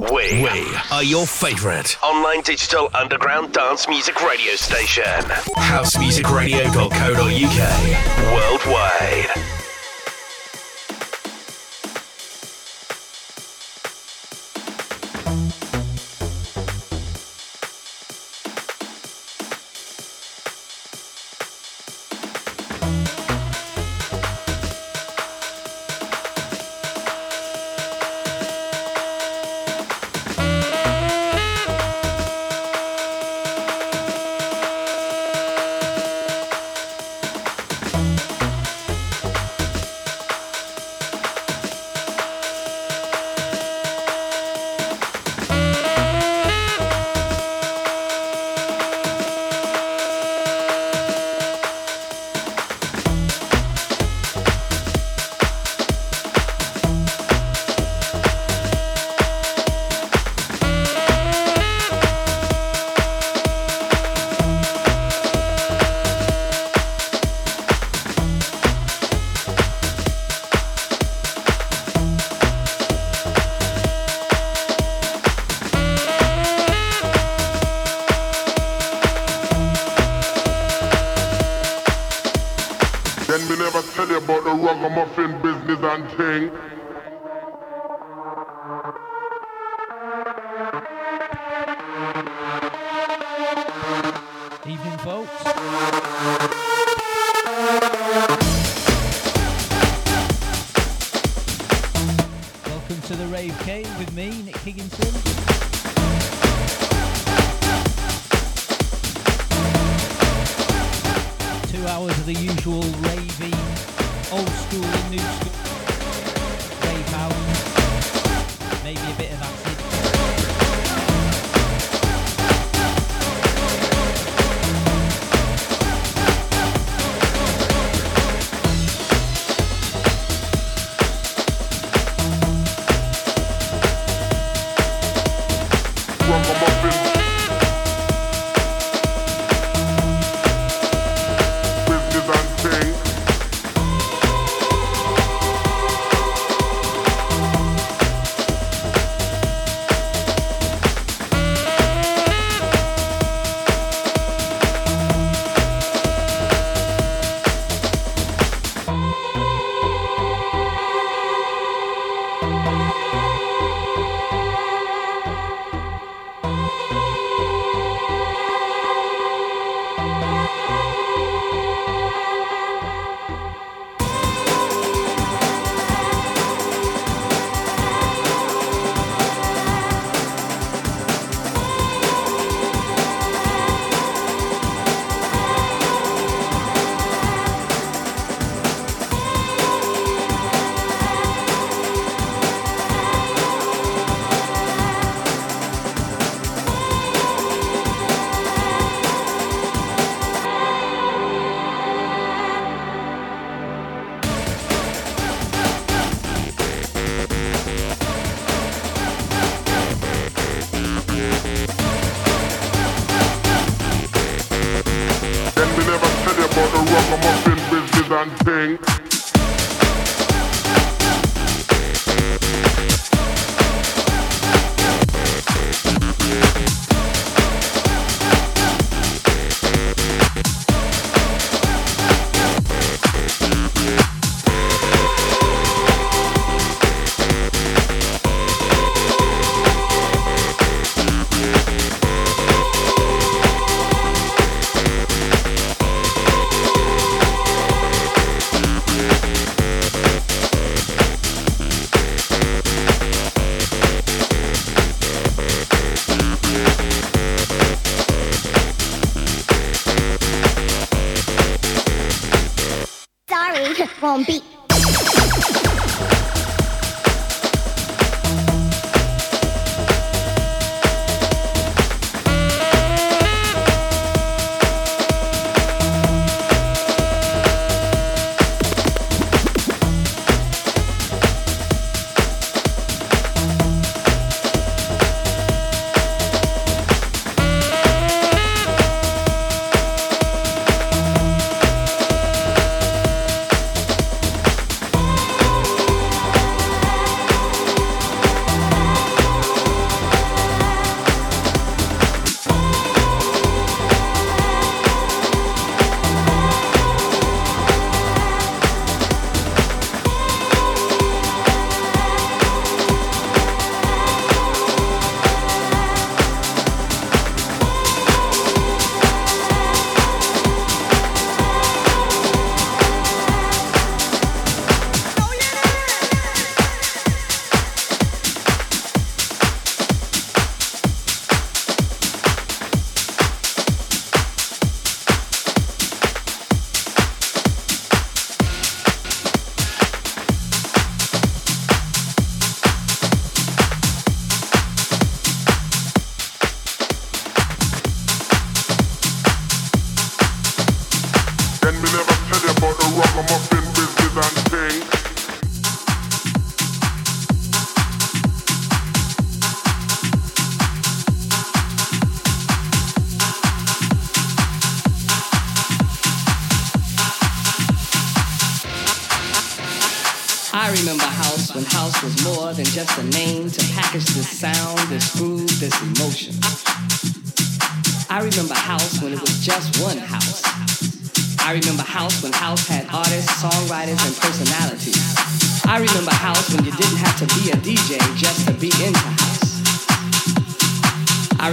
We, we are your favorite online digital underground dance music radio station. Housemusicradio.co.uk. Worldwide.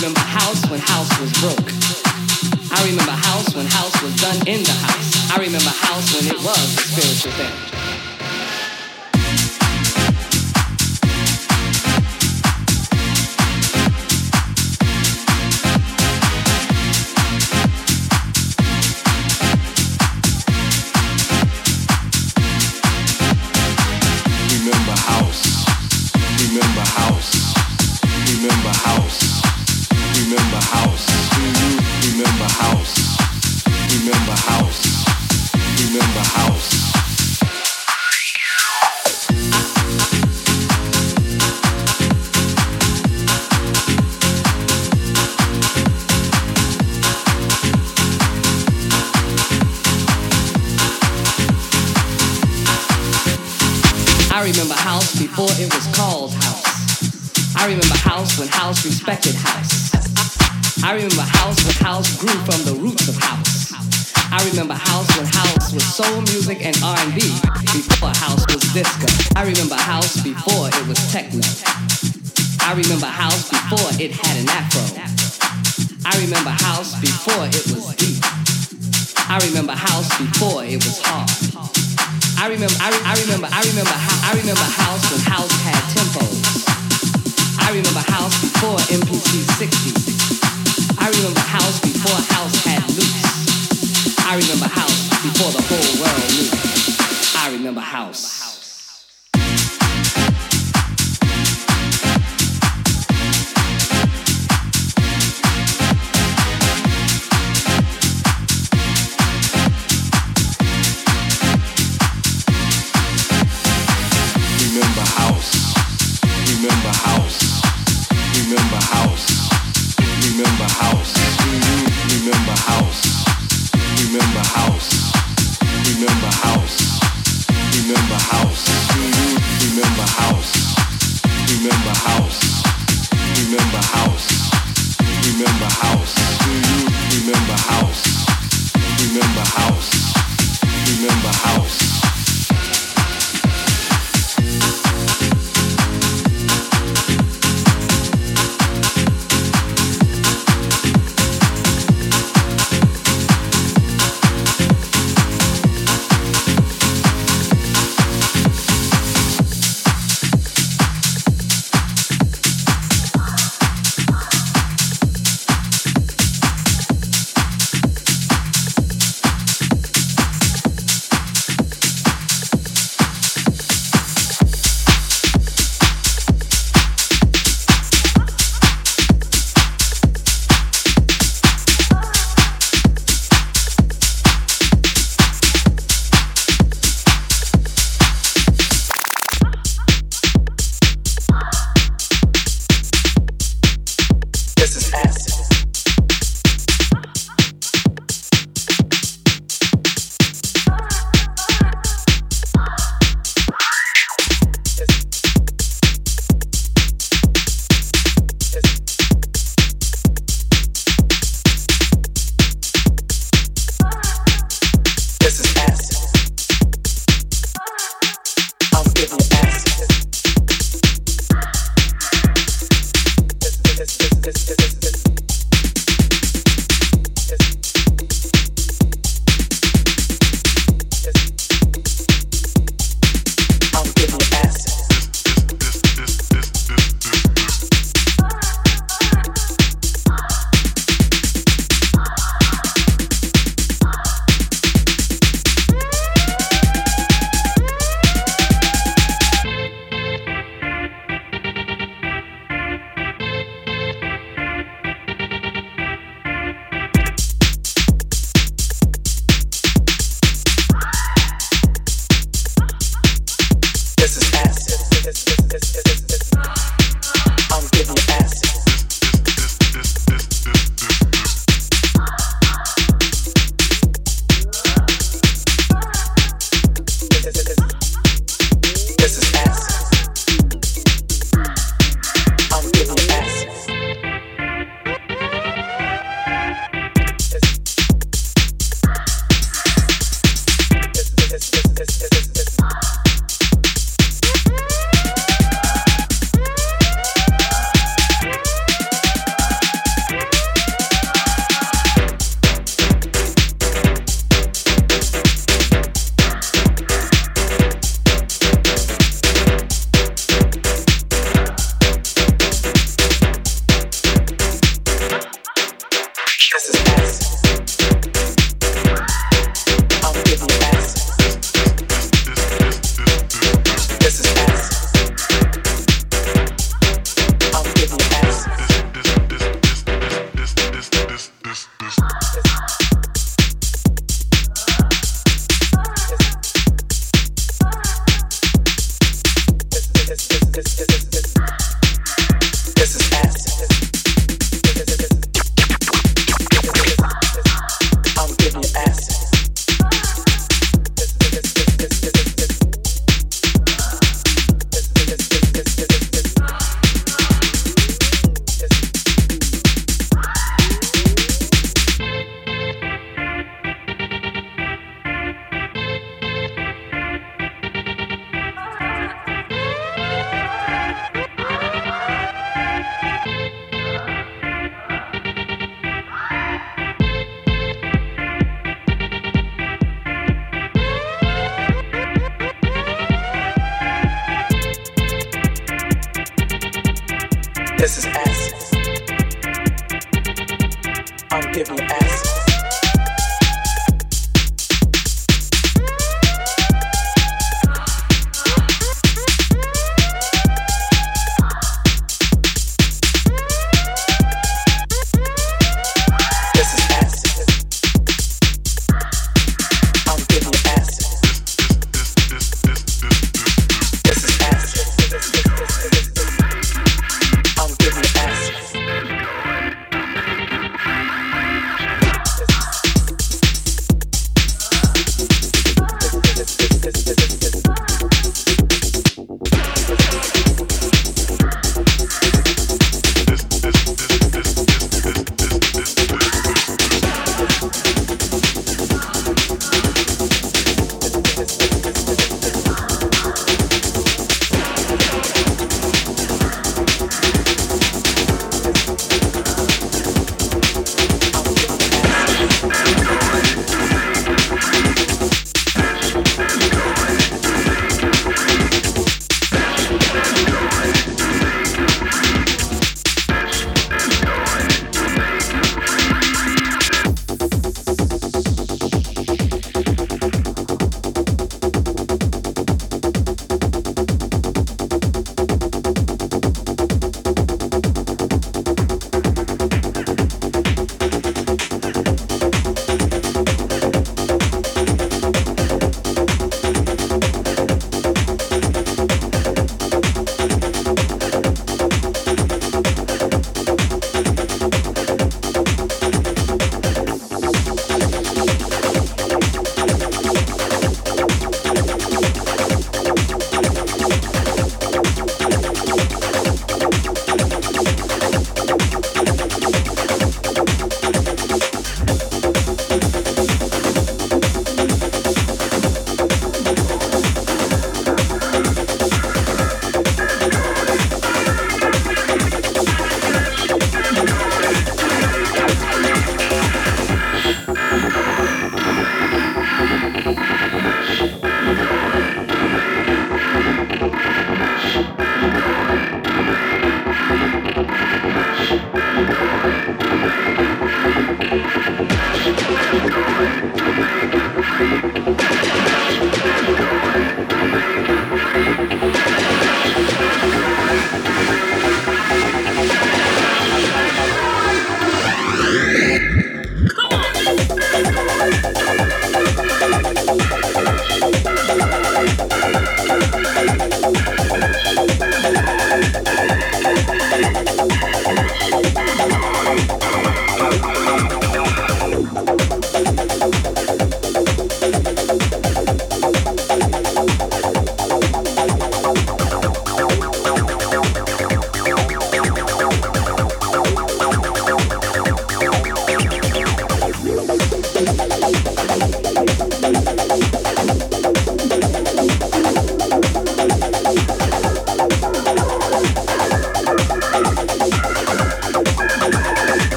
Remember house when house was broke. I remember house when house was done in the house. I remember house when it was a spiritual thing. Respected house. I remember house when house grew from the roots of house. I remember house when house was soul music and R&B before house was disco. I remember house before it was techno. I remember house before it had an afro. I remember house before it was deep. I remember house before it was hard. I remember I, I remember I remember I remember house when house had tempos. I remember house before MPC 60. I remember house before house had loops. I remember house before the whole world knew. I remember house. Remember how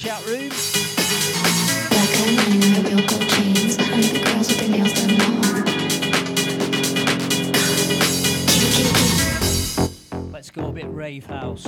chat room. Let's go a bit rave house.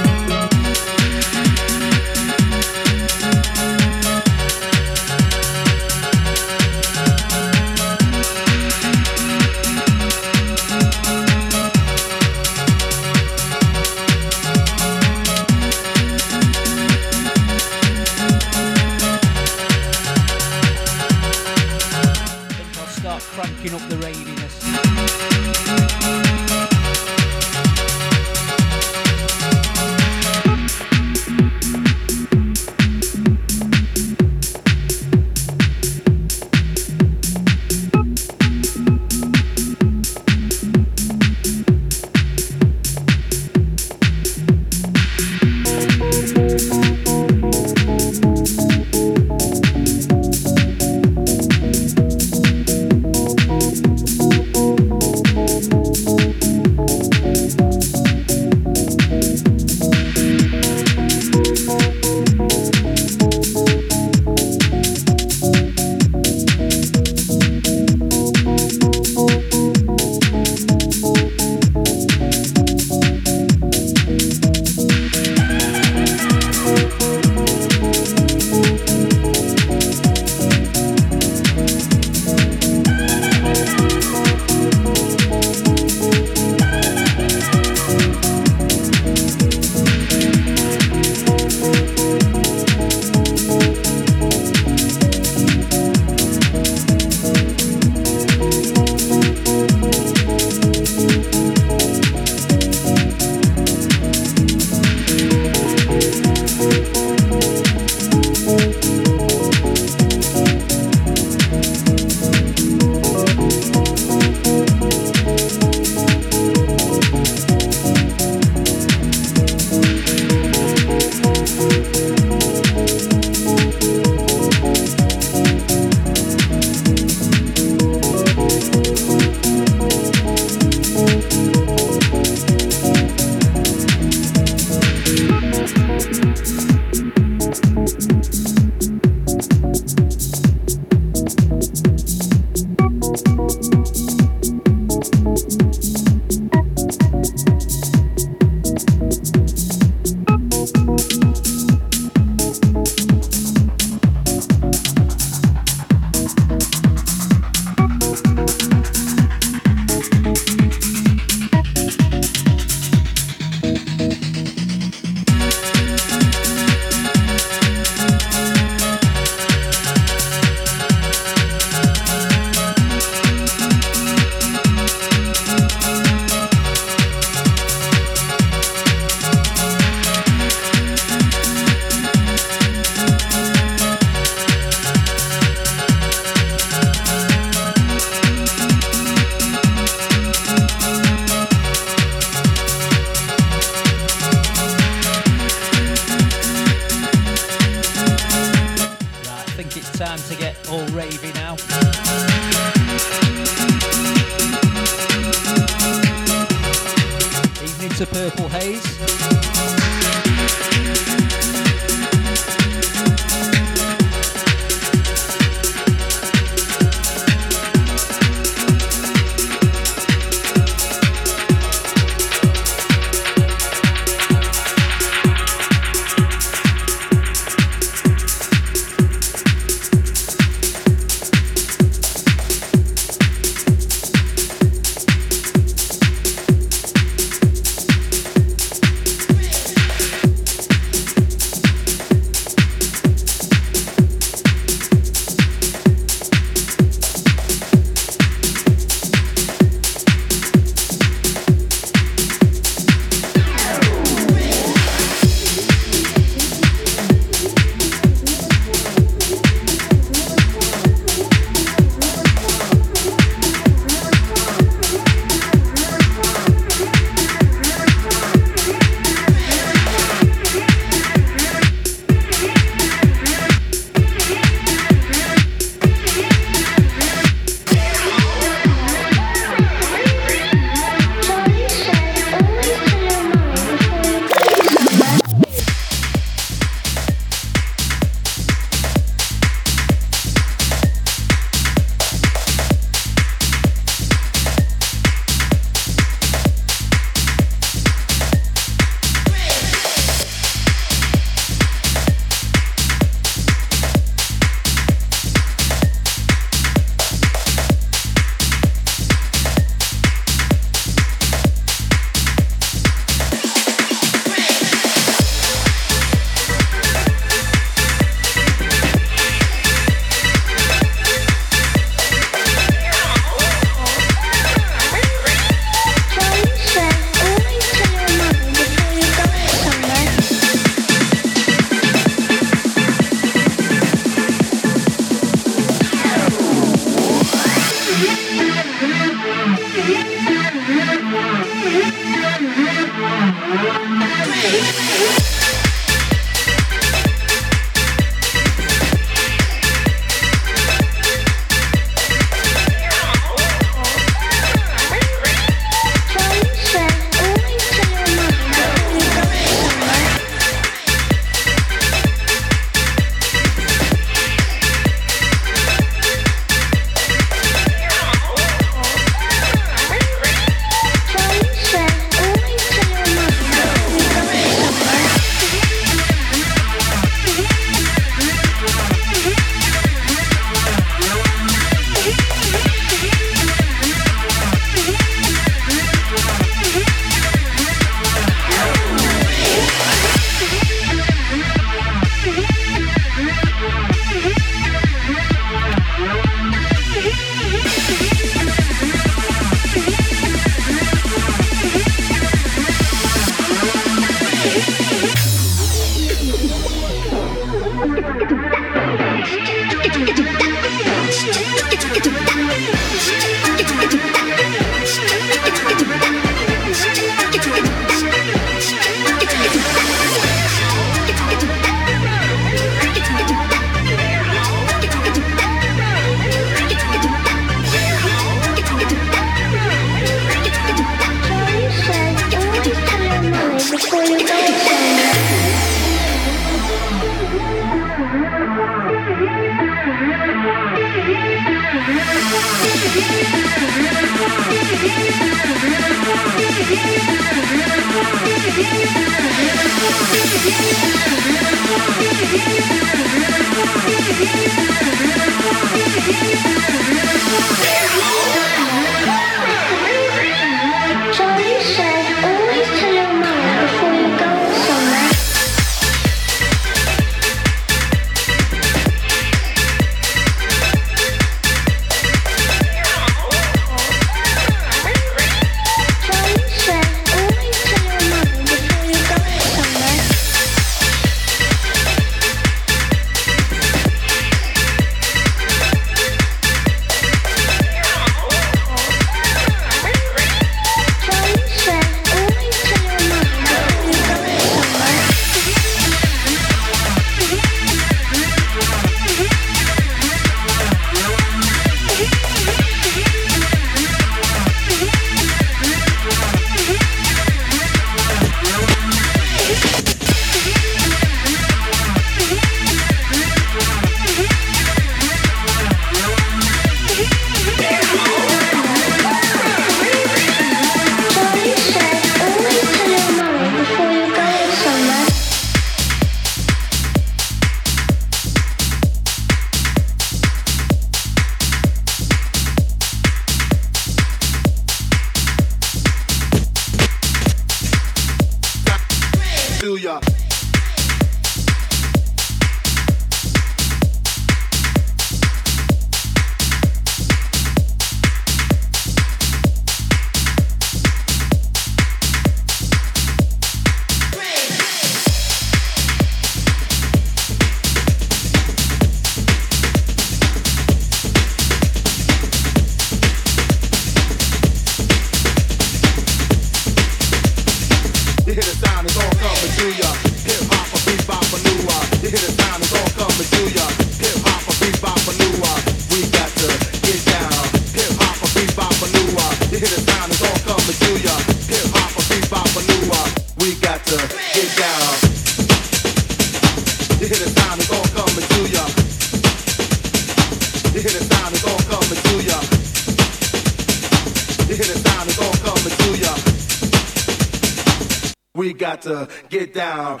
get down.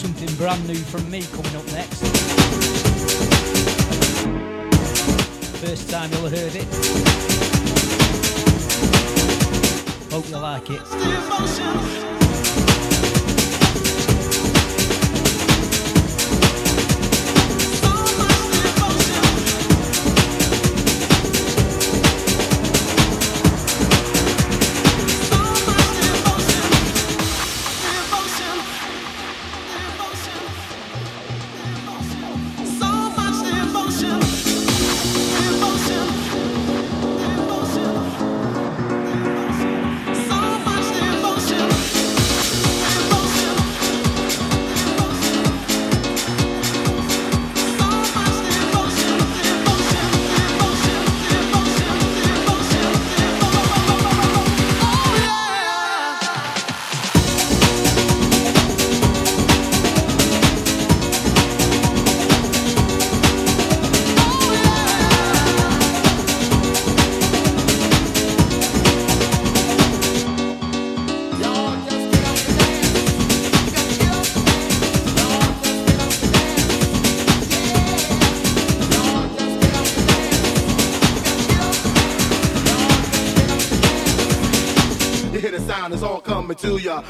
something brand new from me coming up next. First time you'll have heard it. Hope you like it. All ya.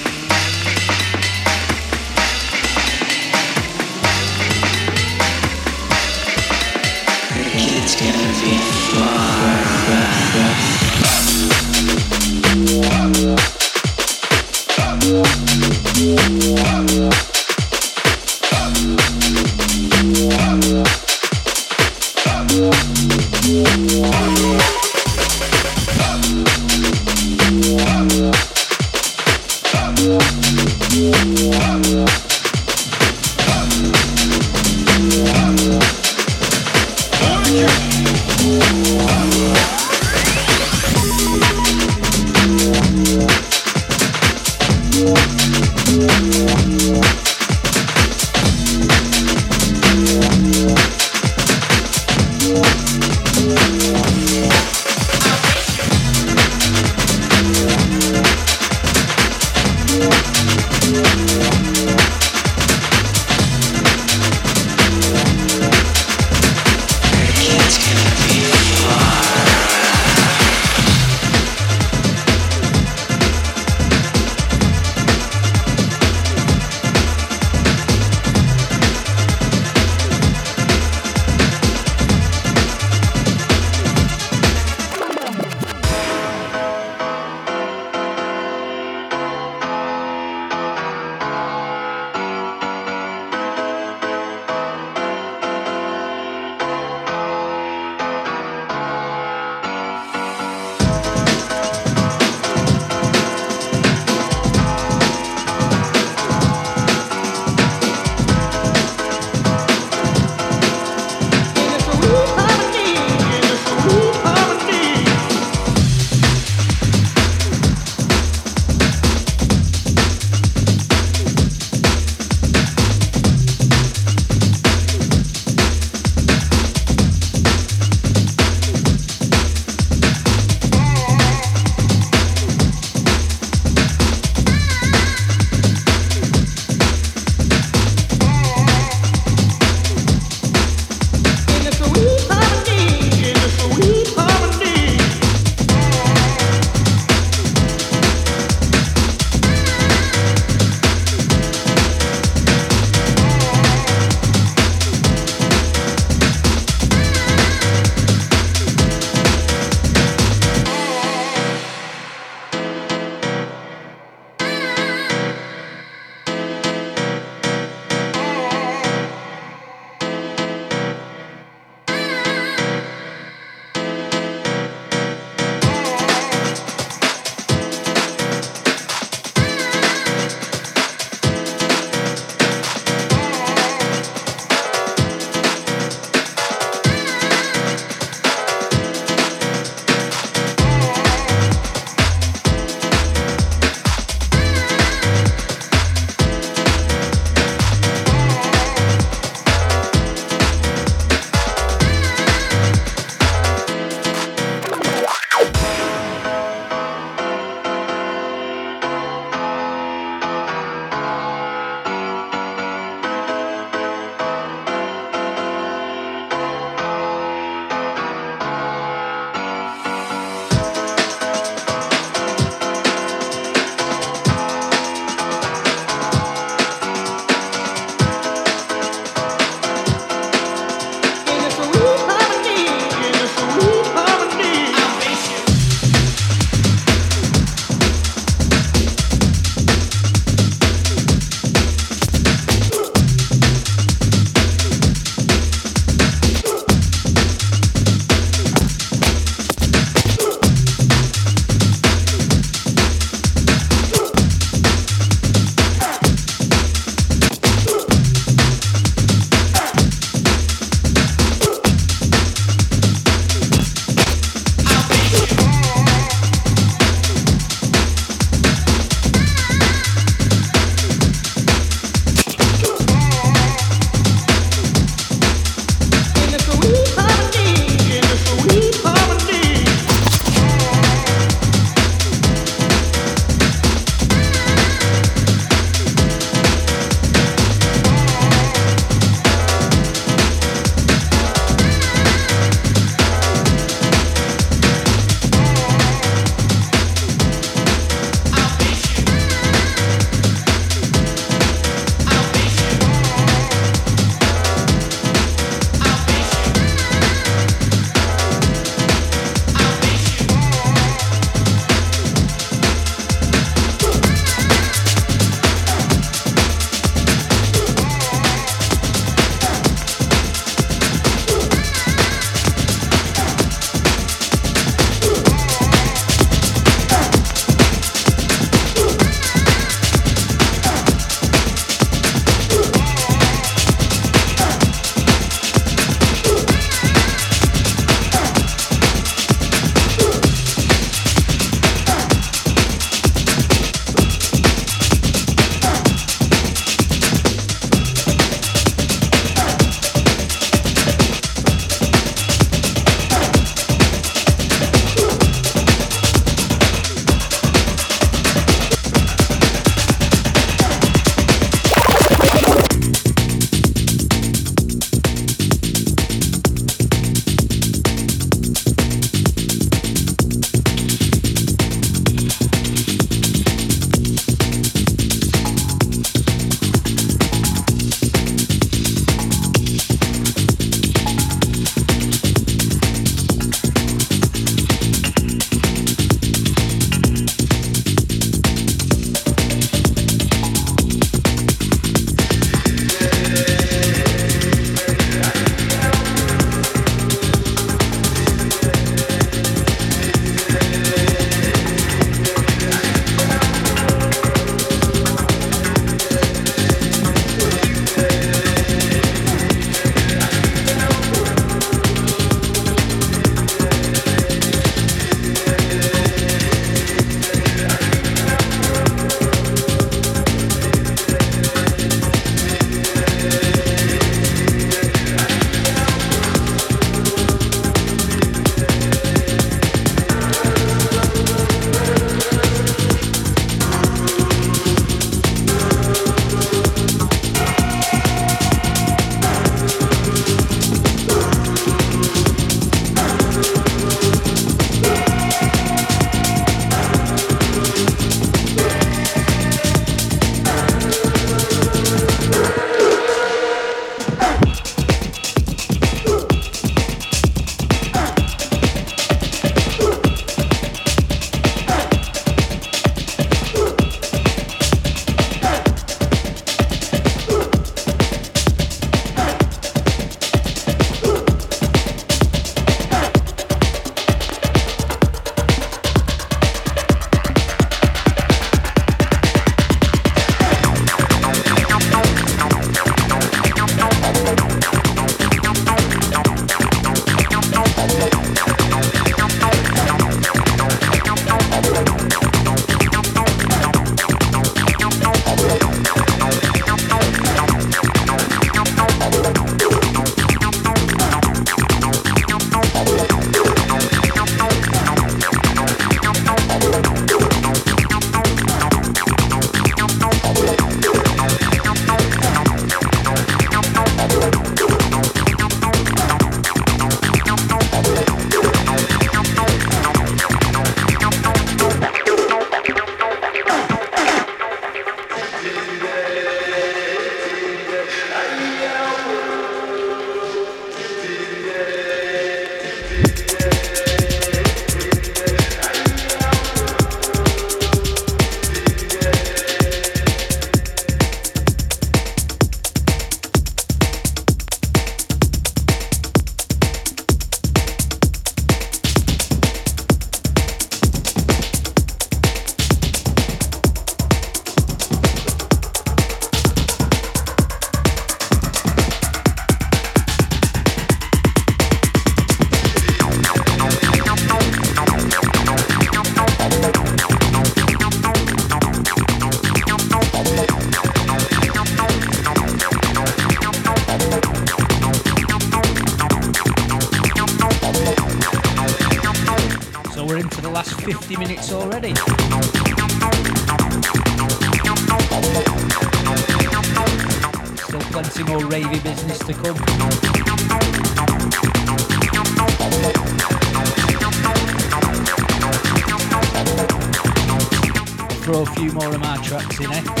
Martínez.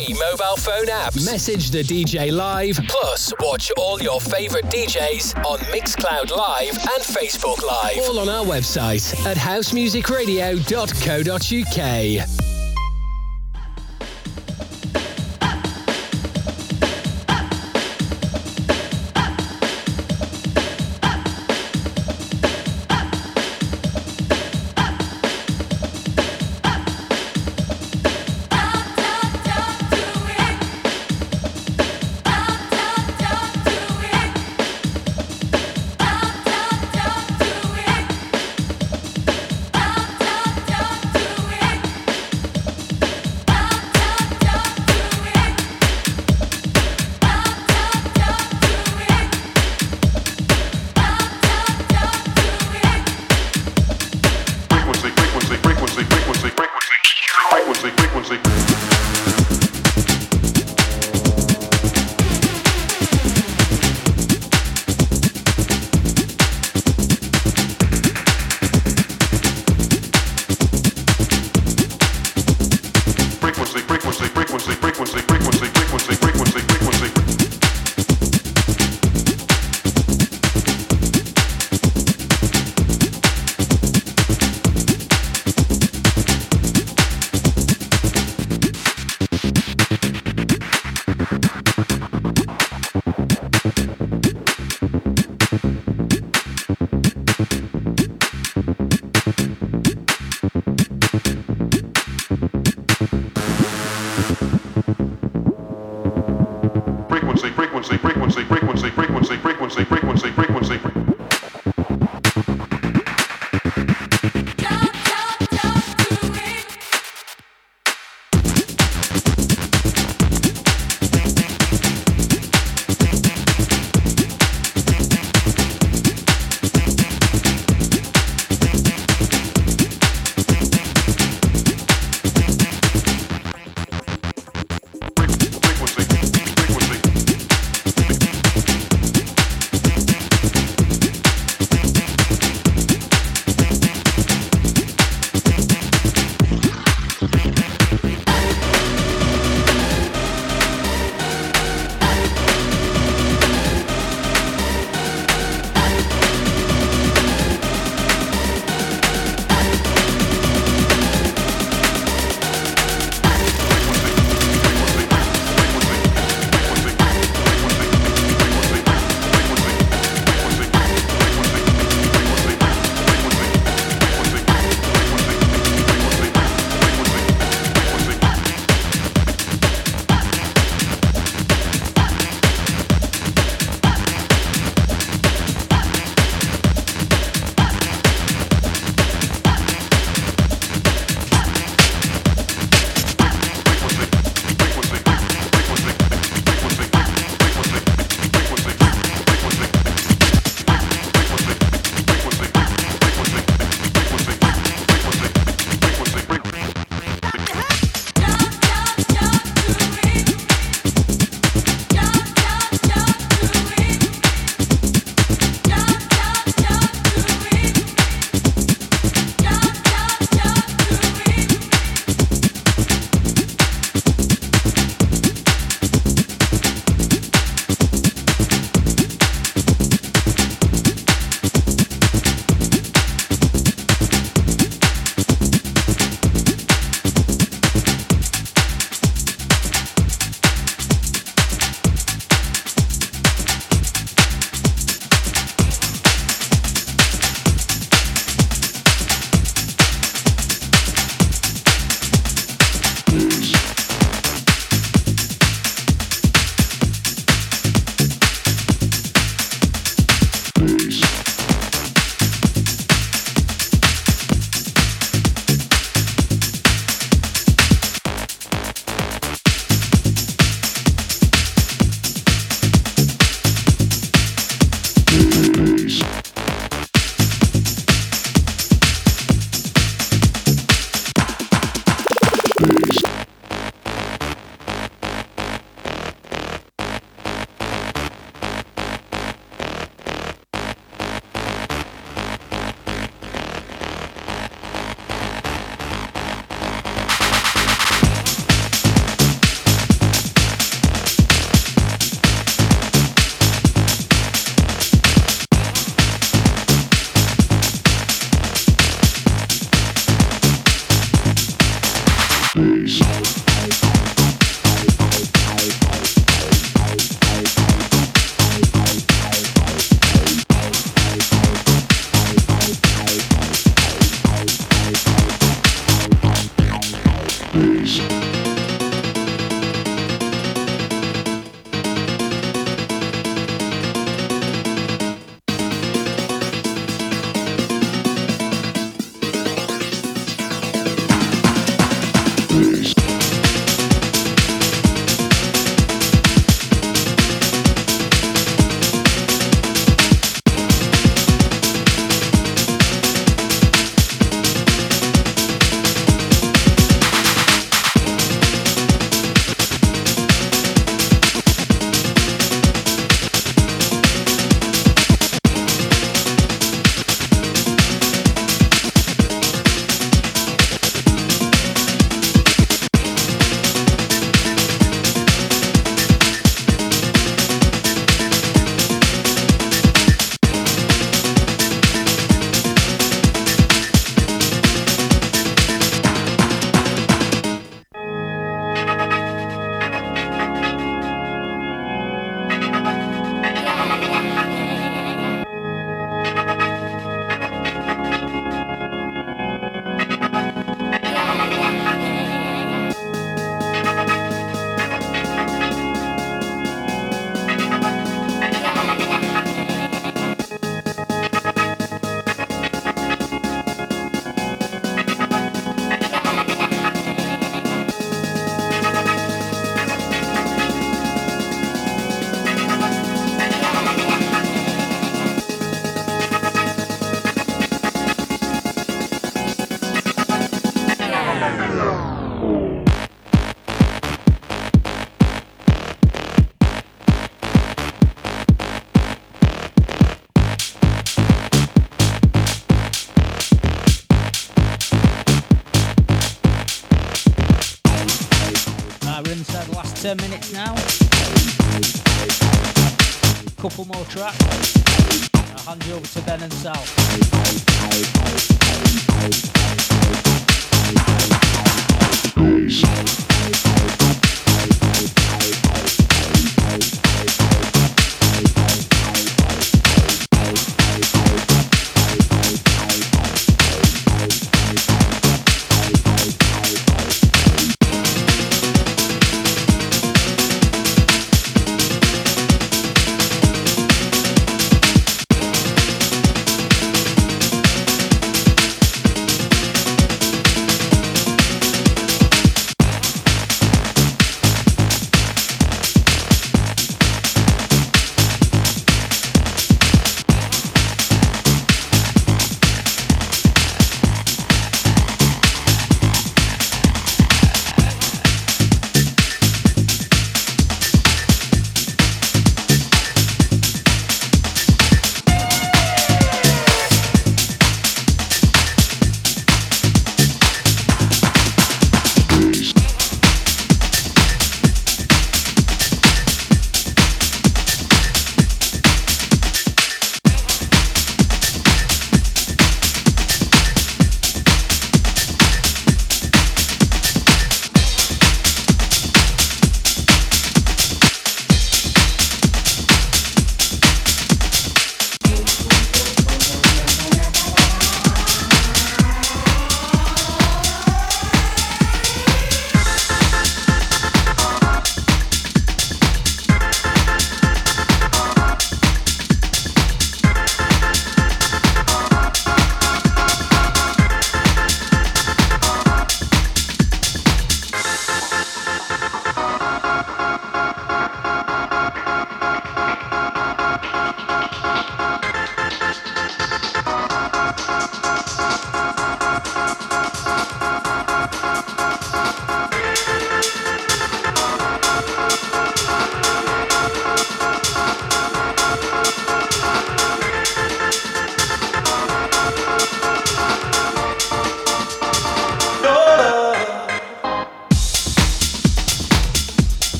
Free mobile phone apps. Message the DJ live, plus watch all your favorite DJs on Mixcloud Live and Facebook Live. All on our website at housemusicradio.co.uk. Couple more tracks. I'll hand you over to Ben and Sal.